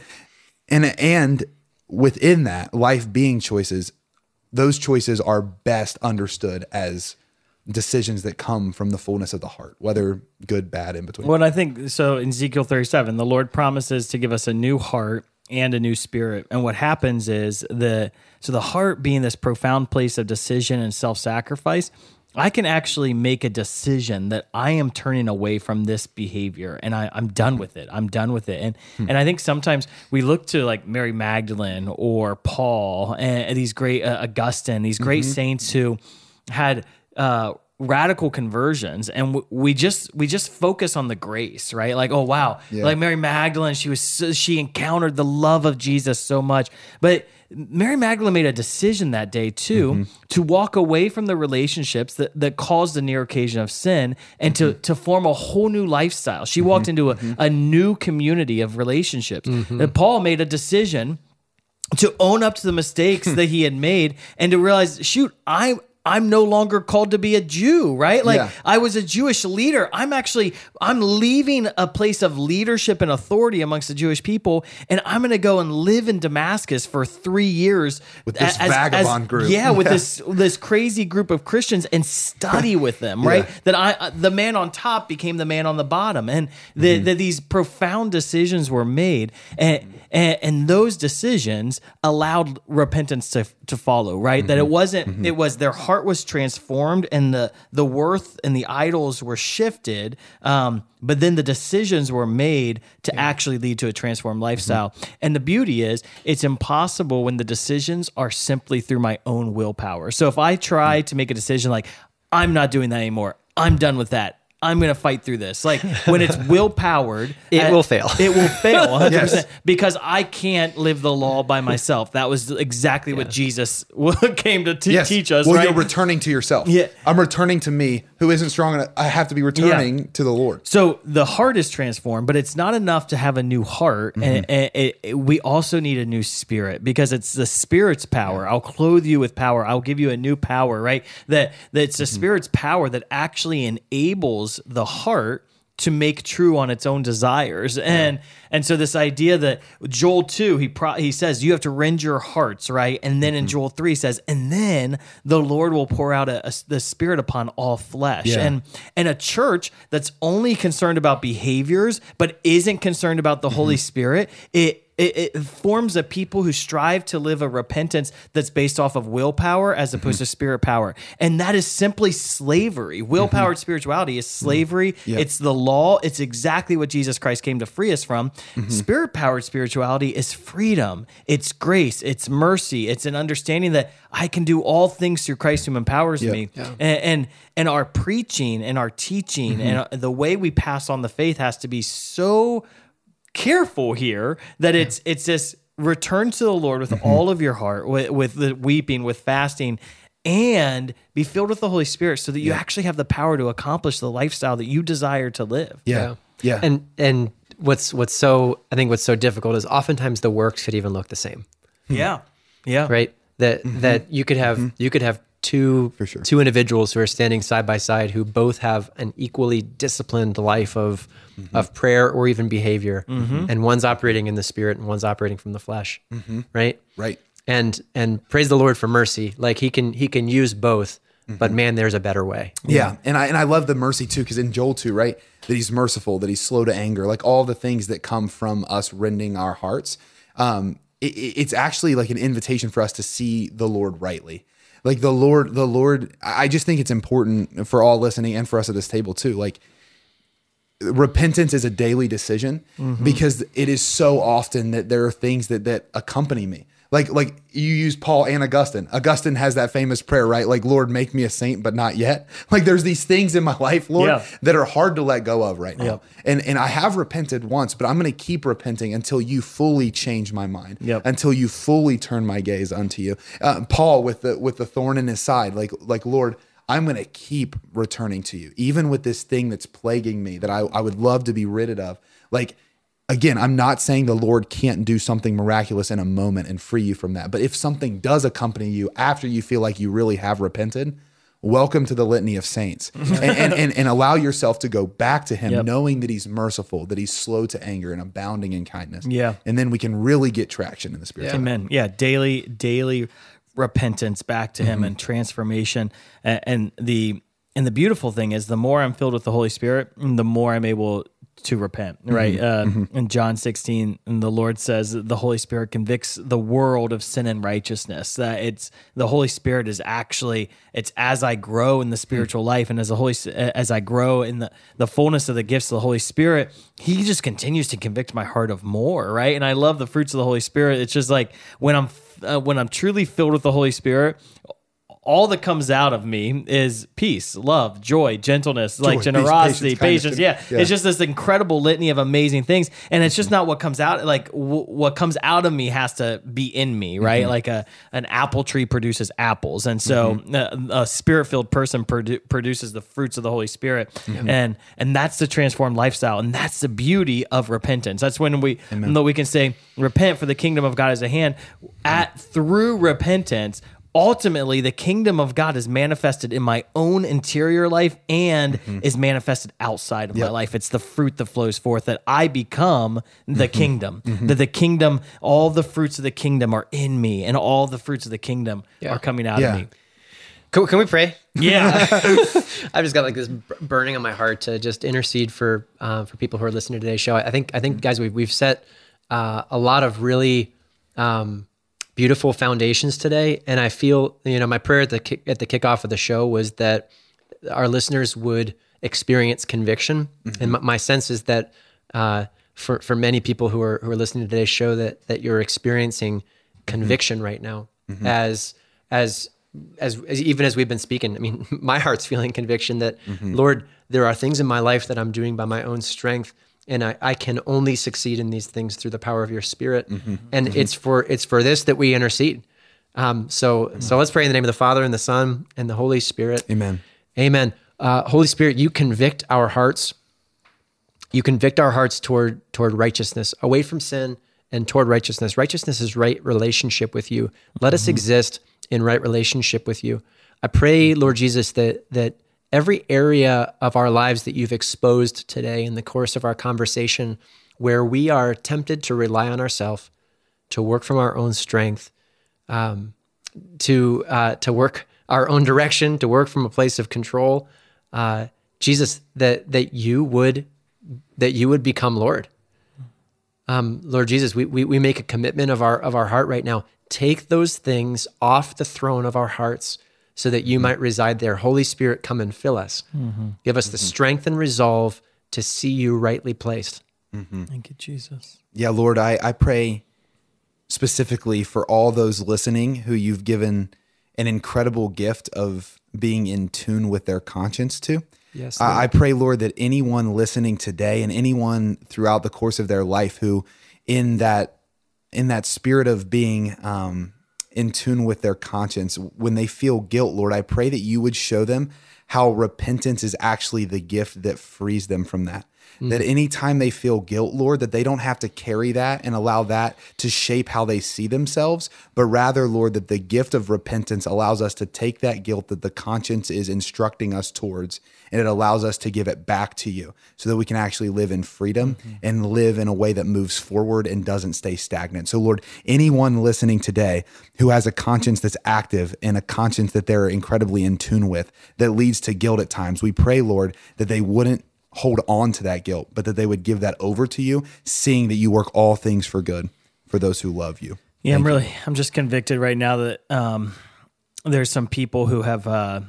And, and within that life being choices, those choices are best understood as decisions that come from the fullness of the heart, whether good, bad, in between. Well, I think so. In Ezekiel 37, the Lord promises to give us a new heart and a new spirit. And what happens is the so the heart being this profound place of decision and self-sacrifice, I can actually make a decision that I am turning away from this behavior and I, I'm done with it. I'm done with it. And and I think sometimes we look to like Mary Magdalene or Paul and, and these great uh, Augustine, these great saints who had uh, radical conversions and w- we just we just focus on the grace right? Like oh wow. Yeah. like mary magdalene she was so, she encountered the love of jesus so much. But mary magdalene made a decision that day too mm-hmm. to walk away from the relationships that, that caused the near occasion of sin and to mm-hmm. to form a whole new lifestyle. She walked mm-hmm. into a, a new community of relationships. And paul made a decision to own up to the mistakes that he had made and to realize, shoot, I I'm no longer called to be a Jew, right? Like Yeah. I was a Jewish leader. I'm actually I'm leaving a place of leadership and authority amongst the Jewish people, and I'm going to go and live in Damascus for three years With this vagabond group. Yeah, with Yeah. this this crazy group of Christians and study with them, right? Yeah. That I uh, the man on top became the man on the bottom, and that Mm-hmm. that these profound decisions were made, and, and and those decisions allowed repentance to to follow, right? That it Mm-hmm. wasn't it was their heart was transformed, and the the worth and the idols were shifted, um, but then the decisions were made to actually lead to a transformed lifestyle. Mm-hmm. And the beauty is, it's impossible when the decisions are simply through my own willpower. So if I try to make a decision like, I'm not doing that anymore, I'm done with that. I'm going to fight through this. Like when it's will powered, It will fail. It will fail 100% Yes. because I can't live the law by myself. That was exactly what Jesus came to te- Yes. teach us. Well, right? you're returning to yourself. Yeah. I'm returning to me who isn't strong enough. I have to be returning to the Lord. So the heart is transformed, but it's not enough to have a new heart, mm-hmm. and, and it, it- we also need a new spirit because it's the spirit's power. I'll clothe you with power. I'll give you a new power, right? That that it's the mm-hmm. spirit's power that actually enables the heart to make true on its own desires, and and so this idea that Joel two he pro, he says you have to rend your hearts, right? And then in mm-hmm. Joel three says, and then the Lord will pour out a, a- the spirit upon all flesh, Yeah. and and a church that's only concerned about behaviors but isn't concerned about the Holy mm-hmm. Spirit, it, it it forms a people who strive to live a repentance that's based off of willpower as opposed mm-hmm. to spirit power. And that is simply slavery. Willpowered spirituality is slavery. It's the law. It's exactly what Jesus Christ came to free us from. Mm-hmm. Spirit powered spirituality is freedom. It's grace. It's mercy. It's an understanding that I can do all things through Christ who empowers me. And, and and our preaching and our teaching mm-hmm. and uh, the way we pass on the faith has to be so careful here that it's it's this return to the Lord with mm-hmm. all of your heart, with, with the weeping, with fasting, and be filled with the Holy Spirit, so that you actually have the power to accomplish the lifestyle that you desire to live. Yeah. Yeah. And and what's what's so I think what's so difficult is oftentimes the works could even look the same, hmm. Yeah, yeah, right? That mm-hmm. that you could have mm-hmm. you could have two For sure. two individuals who are standing side by side who both have an equally disciplined life of mm-hmm. of prayer or even behavior, and one's operating in the spirit and one's operating from the flesh, right? right. And and praise the Lord for mercy. Like he can he can use both, but man, there's a better way. Yeah. And I and I love the mercy too, because in Joel 2, right? That he's merciful, that he's slow to anger, like all the things that come from us rending our hearts. Um, it, it- it's actually like an invitation for us to see the Lord rightly. Like the Lord, the Lord, I I just think it's important for all listening and for us at this table too. Like repentance is a daily decision because it is so often that there are things that that accompany me Like like you use Paul and Augustine. Augustine has that famous prayer, right? Like Lord, make me a saint, but not yet. Like there's these things in my life, Lord, Yeah. that are hard to let go of right now. Yep. And and I have repented once, but I'm going to keep repenting until you fully change my mind. Yep. Until you fully turn my gaze unto you. Uh, Paul with the with the thorn in his side, like like Lord, I'm going to keep returning to you, even with this thing that's plaguing me that I, I would love to be rid of. Like, again, I'm not saying the Lord can't do something miraculous in a moment and free you from that. But if something does accompany you after you feel like you really have repented, welcome to the litany of saints and, and, and, and allow yourself to go back to Him, Yep. knowing that He's merciful, that He's slow to anger and abounding in kindness. Yeah. And then we can really get traction in the Spirit. Amen. Yeah, daily daily repentance back to Mm-hmm. him and transformation and, and the and the beautiful thing is the more I'm filled with the Holy Spirit, the more I'm able to repent, right? Mm-hmm. Uh, In John 16, and the Lord says the Holy Spirit convicts the world of sin and righteousness. That it's the Holy Spirit is actually it's as I grow in the spiritual life and as the Holy as I grow in the the fullness of the gifts of the Holy Spirit, He just continues to convict my heart of more, right? And I love the fruits of the Holy Spirit. It's just like when I'm uh, when I'm truly filled with the Holy Spirit, all that comes out of me is peace, love, joy, gentleness, like peace, generosity, patience, patience. Yeah. yeah. it's just this incredible litany of amazing things, and it's just not what comes out. Like w- what comes out of me has to be in me, right? Mm-hmm. Like a an apple tree produces apples, and so Mm-hmm. a, a spirit filled person produ- produces the fruits of the Holy Spirit, Mm-hmm. and and that's the transformed lifestyle, and that's the beauty of repentance. That's when we that we can say, "Repent, for the kingdom of God is at hand." At through repentance ultimately the kingdom of God is manifested in my own interior life and is manifested outside of my life. It's the fruit that flows forth that I become the kingdom. That the kingdom, all the fruits of the kingdom are in me, and all the fruits of the kingdom Yeah. are coming out Yeah. of me. Can, can we pray? Yeah. I've just got like this burning on my heart to just intercede for uh, for people who are listening to today's show. I think I think guys we've we've set uh, a lot of really um, beautiful foundations today, and I feel you know my prayer at the kick, at the kickoff of the show was that our listeners would experience conviction, and mm-hmm. my, my sense is that uh, for for many people who are who are listening to today's show that that you're experiencing mm-hmm. conviction right now mm-hmm. as as as, as even as we've been speaking, I mean, my heart's feeling conviction that, Lord, there are things in my life that I'm doing by my own strength, and I, I can only succeed in these things through the power of your Spirit. And it's for it's for this that we intercede. Um, so so let's pray in the name of the Father and the Son and the Holy Spirit. Amen. Amen. Uh, Holy Spirit, you convict our hearts. You convict our hearts toward toward righteousness, away from sin and toward righteousness. Righteousness is right relationship with you. Let us exist in right relationship with you. I pray, Lord Jesus, that that every area of our lives that you've exposed today in the course of our conversation, where we are tempted to rely on ourselves, to work from our own strength, um, to uh, to work our own direction, to work from a place of control. Uh, Jesus, that that you would that you would become Lord. Um, Lord Jesus, we, we we make a commitment of our of our heart right now. Take those things off the throne of our hearts so that you mm-hmm. might reside there. Holy Spirit, come and fill us. Mm-hmm. Give us the mm-hmm. strength and resolve to see you rightly placed. Thank you, Jesus. Yeah, Lord, I, I pray specifically for all those listening who you've given an incredible gift of being in tune with their conscience to. Yes, I, I pray, Lord, that anyone listening today and anyone throughout the course of their life who in that in that spirit of being um, in tune with their conscience, when they feel guilt, Lord, I pray that you would show them how repentance is actually the gift that frees them from that. That mm. anytime they feel guilt, Lord, that they don't have to carry that and allow that to shape how they see themselves, but rather, Lord, that the gift of repentance allows us to take that guilt that the conscience is instructing us towards and it allows us to give it back to you so that we can actually live in freedom mm-hmm. and live in a way that moves forward and doesn't stay stagnant. So, Lord, anyone listening today who has a conscience that's active and a conscience that they're incredibly in tune with that leads to guilt at times, we pray, Lord, that they wouldn't hold on to that guilt, but that they would give that over to you, seeing that you work all things for good for those who love you. Yeah, I'm really, I'm just convicted right now that um, there's some people who have uh,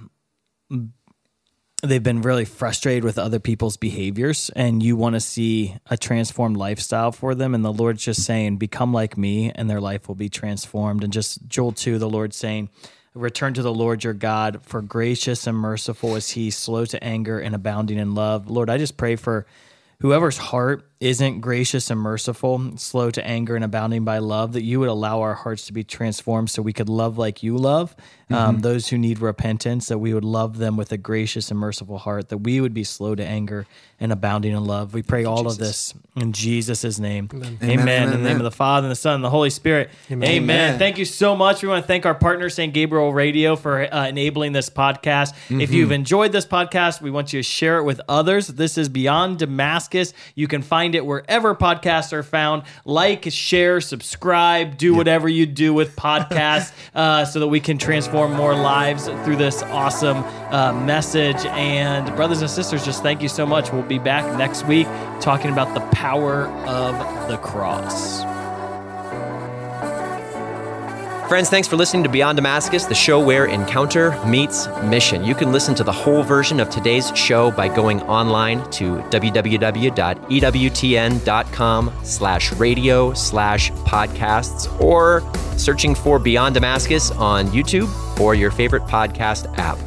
they've been really frustrated with other people's behaviors and you want to see a transformed lifestyle for them and the lord's just saying become like me and their life will be transformed and just joel 2 the lord saying return to the lord your god for gracious and merciful is he slow to anger and abounding in love lord i just pray for whoever's heart isn't gracious and merciful, slow to anger and abounding by love, that you would allow our hearts to be transformed so we could love like you love. Um, Mm-hmm. those who need repentance, that we would love them with a gracious and merciful heart, that we would be slow to anger and abounding in love. We pray all of this in Jesus' name. Amen. Amen, In the name of the Father, and the Son, and the Holy Spirit. Amen. Amen. Thank you so much. We want to thank our partner, St. Gabriel Radio, for uh, enabling this podcast. If you've enjoyed this podcast, we want you to share it with others. This is Beyond Damascus. You can find it wherever podcasts are found. Like, share, subscribe, do whatever you do with podcasts uh, so that we can transform more lives through this awesome uh, message. And, brothers and sisters, just thank you so much. We'll be back next week talking about the power of the cross. Friends, thanks for listening to Beyond Damascus, the show where encounter meets mission. You can listen to the whole version of today's show by going online to www.ewtn.com slash radio slash podcasts or searching for Beyond Damascus on YouTube or your favorite podcast app.